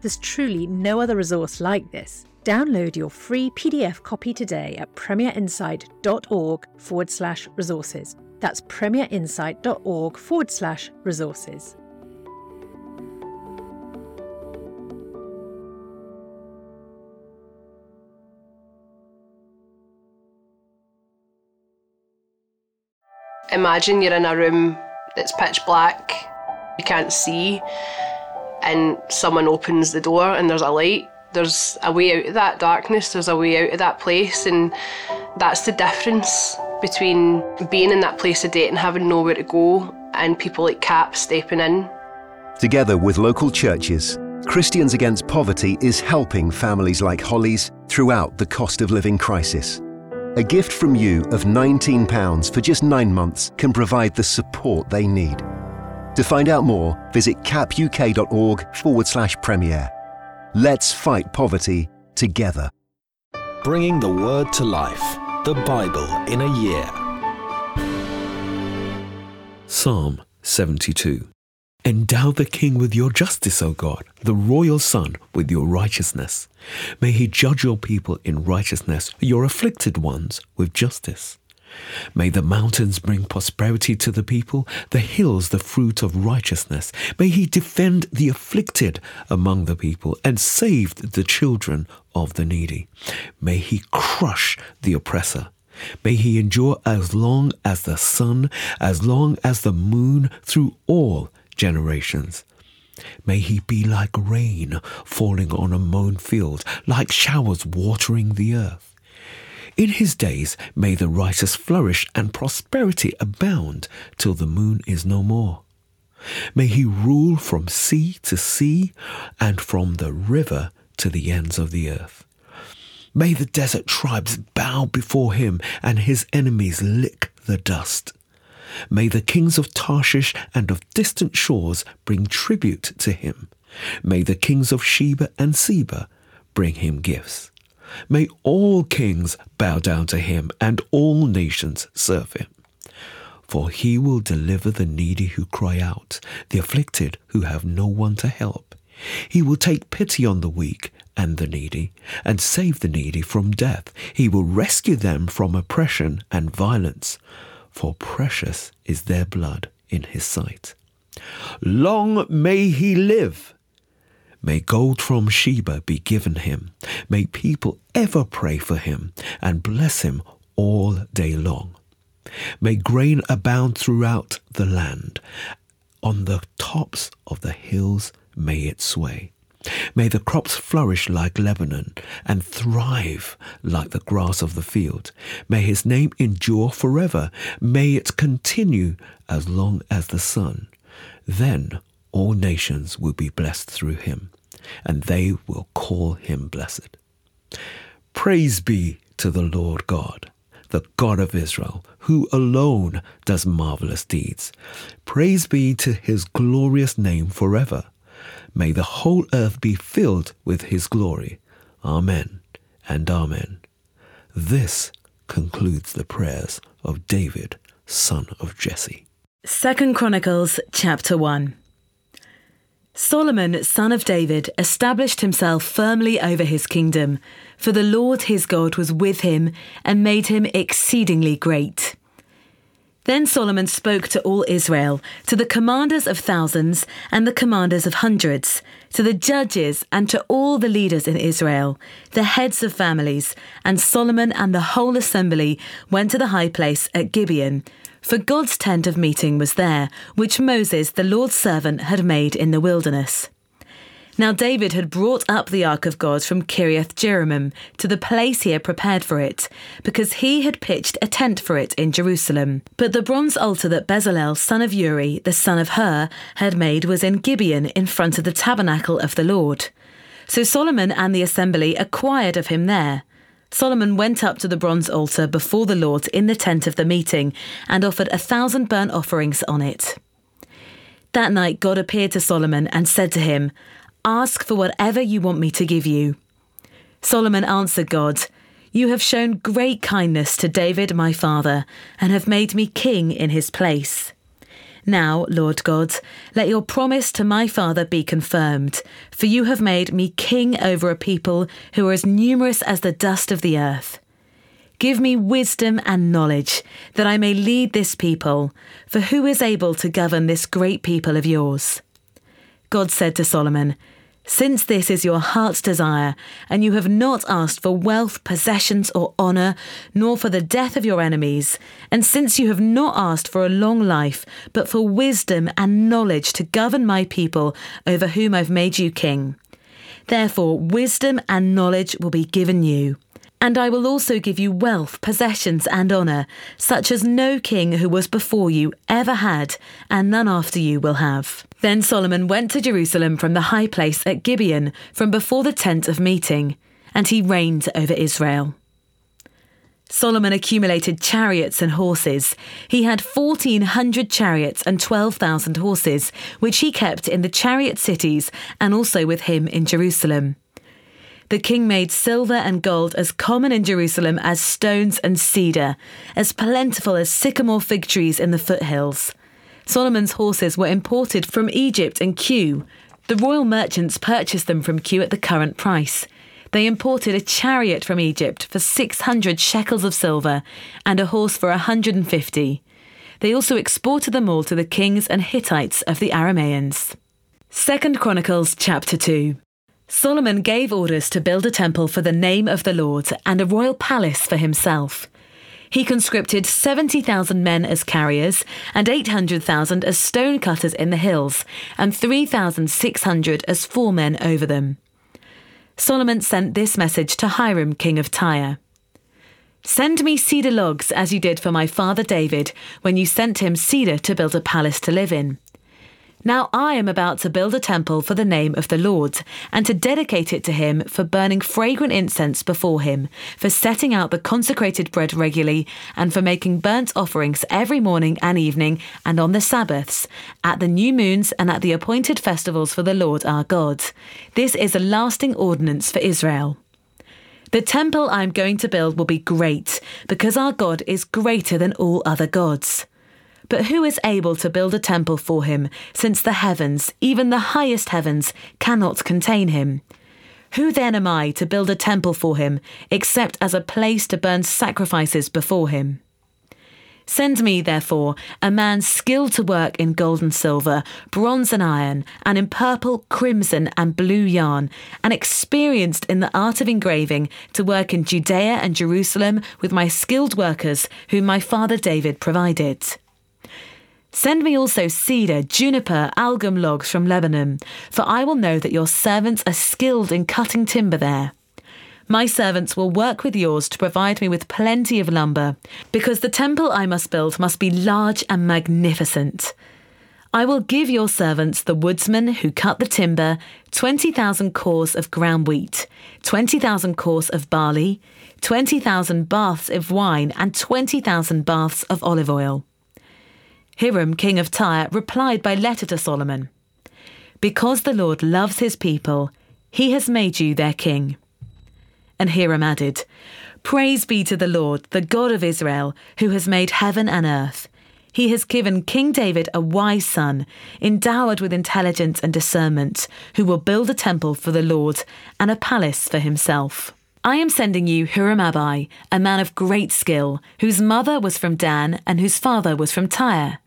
There's truly no other resource like this. Download your free PDF copy today at premierinsight.org forward slash resources. That's premierinsight.org forward slash resources. Imagine you're in a room that's pitch black, you can't see, and someone opens the door and there's a light. There's a way out of that darkness, there's a way out of that place, and that's the difference between being in that place of date and having nowhere to go and people like CAP stepping in. Together with local churches, Christians Against Poverty is helping families like Holly's throughout the cost of living crisis. A gift from you of £19 for just nine months can provide the support they need. To find out more, visit capuk.org forward slash premier. Let's fight poverty together. Bringing the Word to life. The Bible in a year. Psalm 72. Endow the king with your justice, O God, the royal son with your righteousness. May he judge your people in righteousness, your afflicted ones with justice. May the mountains bring prosperity to the people, the hills the fruit of righteousness. May he defend the afflicted among the people and save the children of the needy. May he crush the oppressor. May he endure as long as the sun, as long as the moon, through all generations. May he be like rain falling on a mown field, like showers watering the earth. In his days may the righteous flourish and prosperity abound till the moon is no more. May he rule from sea to sea and from the river to the ends of the earth. May the desert tribes bow before him and his enemies lick the dust. May the kings of Tarshish and of distant shores bring tribute to him. May the kings of Sheba and Seba bring him gifts. May all kings bow down to him and all nations serve him. For he will deliver the needy who cry out, the afflicted who have no one to help. He will take pity on the weak and the needy, and save the needy from death. He will rescue them from oppression and violence, for precious is their blood in his sight. Long may he live May gold from Sheba be given him. May people ever pray for him and bless him all day long. May grain abound throughout the land. On the tops of the hills may it sway. May the crops flourish like Lebanon and thrive like the grass of the field. May his name endure forever. May it continue as long as the sun. Then all nations will be blessed through him and they will call him blessed. Praise be to the Lord God, the God of Israel, who alone does marvelous deeds. Praise be to his glorious name forever. May the whole earth be filled with his glory. Amen and Amen. This concludes the prayers of David, son of Jesse. Second Chronicles chapter 1. Solomon, son of David, established himself firmly over his kingdom, for the Lord his God was with him and made him exceedingly great. Then Solomon spoke to all Israel, to the commanders of thousands and the commanders of hundreds, to the judges and to all the leaders in Israel, the heads of families, and Solomon and the whole assembly went to the high place at Gibeon for God's tent of meeting was there, which Moses, the Lord's servant, had made in the wilderness. Now David had brought up the ark of God from Kiriath Jearim to the place he had prepared for it, because he had pitched a tent for it in Jerusalem. But the bronze altar that Bezalel, son of Uri, the son of Hur, had made was in Gibeon in front of the tabernacle of the Lord. So Solomon and the assembly acquired of him there. Solomon went up to the bronze altar before the Lord in the tent of the meeting and offered a thousand burnt offerings on it. That night God appeared to Solomon and said to him, Ask for whatever you want me to give you. Solomon answered God, You have shown great kindness to David my father, and have made me king in his place. Now, Lord God, let your promise to my father be confirmed, for you have made me king over a people who are as numerous as the dust of the earth. Give me wisdom and knowledge, that I may lead this people, for who is able to govern this great people of yours? God said to Solomon, since this is your heart's desire, and you have not asked for wealth, possessions, or honour, nor for the death of your enemies, and since you have not asked for a long life, but for wisdom and knowledge to govern my people over whom I've made you king, therefore wisdom and knowledge will be given you. And I will also give you wealth, possessions, and honour, such as no king who was before you ever had, and none after you will have. Then Solomon went to Jerusalem from the high place at Gibeon, from before the tent of meeting, and he reigned over Israel. Solomon accumulated chariots and horses. He had 1,400 chariots and 12,000 horses, which he kept in the chariot cities and also with him in Jerusalem. The king made silver and gold as common in Jerusalem as stones and cedar, as plentiful as sycamore fig trees in the foothills. Solomon's horses were imported from Egypt and Kue. The royal merchants purchased them from Kue at the current price. They imported a chariot from Egypt for 600 shekels of silver and a horse for 150. They also exported them all to the kings and Hittites of the Aramaeans. 2 Chronicles chapter 2 Solomon gave orders to build a temple for the name of the Lord and a royal palace for himself. He conscripted 70,000 men as carriers and 800,000 as stone cutters in the hills, and 3,600 as foremen over them. Solomon sent this message to Hiram, king of Tyre Send me cedar logs as you did for my father David when you sent him cedar to build a palace to live in. Now I am about to build a temple for the name of the Lord, and to dedicate it to him for burning fragrant incense before him, for setting out the consecrated bread regularly, and for making burnt offerings every morning and evening, and on the Sabbaths, at the new moons, and at the appointed festivals for the Lord our God. This is a lasting ordinance for Israel. The temple I am going to build will be great, because our God is greater than all other gods. But who is able to build a temple for him, since the heavens, even the highest heavens, cannot contain him? Who then am I to build a temple for him, except as a place to burn sacrifices before him? Send me, therefore, a man skilled to work in gold and silver, bronze and iron, and in purple, crimson, and blue yarn, and experienced in the art of engraving, to work in Judea and Jerusalem with my skilled workers, whom my father David provided. Send me also cedar, juniper, algum logs from Lebanon, for I will know that your servants are skilled in cutting timber there. My servants will work with yours to provide me with plenty of lumber, because the temple I must build must be large and magnificent. I will give your servants, the woodsmen who cut the timber, 20,000 cors of ground wheat, 20,000 cors of barley, 20,000 baths of wine, and 20,000 baths of olive oil. Hiram, king of Tyre, replied by letter to Solomon Because the Lord loves his people, he has made you their king. And Hiram added, Praise be to the Lord, the God of Israel, who has made heaven and earth. He has given King David a wise son, endowed with intelligence and discernment, who will build a temple for the Lord and a palace for himself. I am sending you Huram-Abi, a man of great skill, whose mother was from Dan and whose father was from Tyre.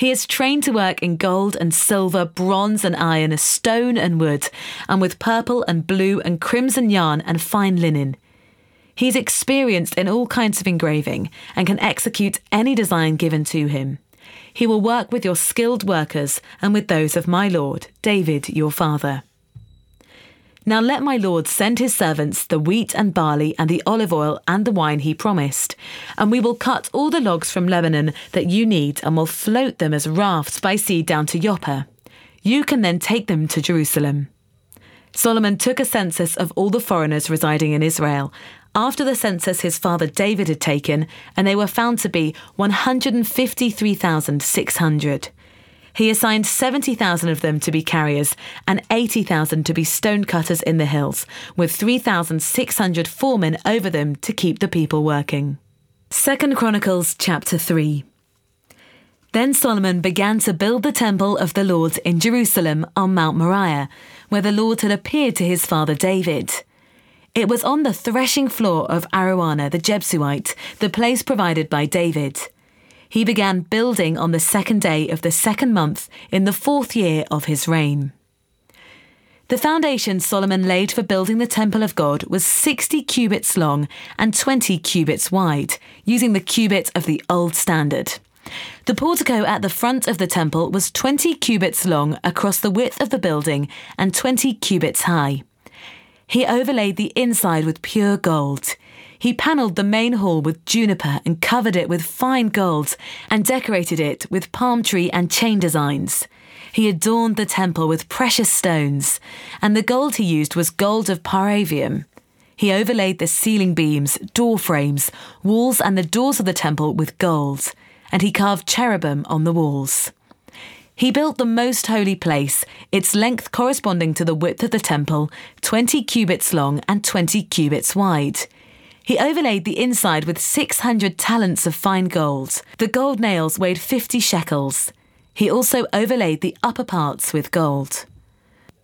He is trained to work in gold and silver, bronze and iron, stone and wood, and with purple and blue and crimson yarn and fine linen. He's experienced in all kinds of engraving and can execute any design given to him. He will work with your skilled workers and with those of my lord, David, your father. Now let my lord send his servants the wheat and barley and the olive oil and the wine he promised, and we will cut all the logs from Lebanon that you need and will float them as rafts by sea down to Joppa. You can then take them to Jerusalem. Solomon took a census of all the foreigners residing in Israel. After the census his father David had taken, and they were found to be 153,600. He assigned 70,000 of them to be carriers and 80,000 to be stonecutters in the hills, with 3,600 foremen over them to keep the people working. 2 Chronicles chapter 3 Then Solomon began to build the temple of the Lord in Jerusalem on Mount Moriah, where the Lord had appeared to his father David. It was on the threshing floor of Araunah the Jebusite, the place provided by David. He began building on the second day of the second month in the fourth year of his reign. The foundation Solomon laid for building the temple of God was 60 cubits long and 20 cubits wide, using the cubit of the old standard. The portico at the front of the temple was 20 cubits long across the width of the building and 20 cubits high. He overlaid the inside with pure gold. He panelled the main hall with juniper and covered it with fine gold and decorated it with palm tree and chain designs. He adorned the temple with precious stones, and the gold he used was gold of Parvaim. He overlaid the ceiling beams, door frames, walls, and the doors of the temple with gold and he carved cherubim on the walls. He built the most holy place, its length corresponding to the width of the temple, 20 cubits long and 20 cubits wide. He overlaid the inside with 600 talents of fine gold. The gold nails weighed 50 shekels. He also overlaid the upper parts with gold.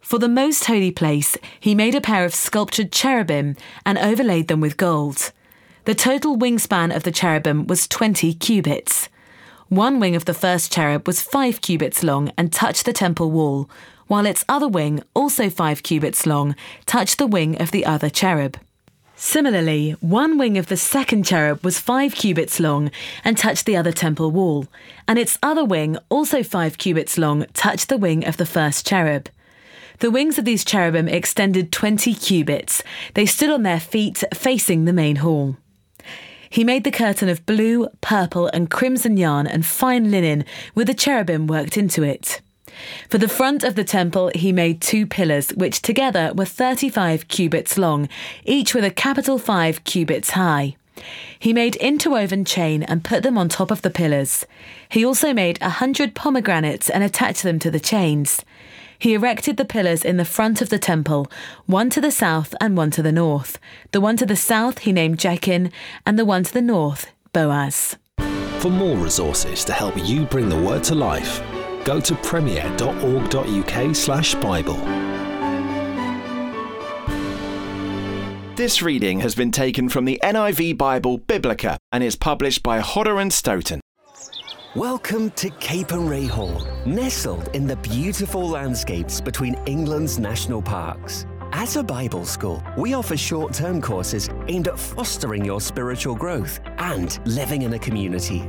For the most holy place, he made a pair of sculptured cherubim and overlaid them with gold. The total wingspan of the cherubim was 20 cubits. One wing of the first cherub was five cubits long and touched the temple wall, while its other wing, also five cubits long, touched the wing of the other cherub. Similarly, one wing of the second cherub was five cubits long and touched the other temple wall, and its other wing, also five cubits long, touched the wing of the first cherub. The wings of these cherubim extended 20 cubits. They stood on their feet facing the main hall. He made the curtain of blue, purple, and crimson yarn and fine linen with the cherubim worked into it. For the front of the temple, he made two pillars, which together were 35 cubits long, each with a capital 5 cubits high. He made interwoven chain and put them on top of the pillars. He also made a hundred pomegranates and attached them to the chains. He erected the pillars in the front of the temple, one to the south and one to the north. The one to the south he named Jachin, and the one to the north, Boaz. For more resources to help you bring the word to life, go to premier.org.uk/slash Bible. This reading has been taken from the NIV Bible Biblica and is published by Hodder and Stoughton. Welcome to Capernwray Hall, nestled in the beautiful landscapes between England's national parks. As a Bible school, we offer short term courses aimed at fostering your spiritual growth and living in a community.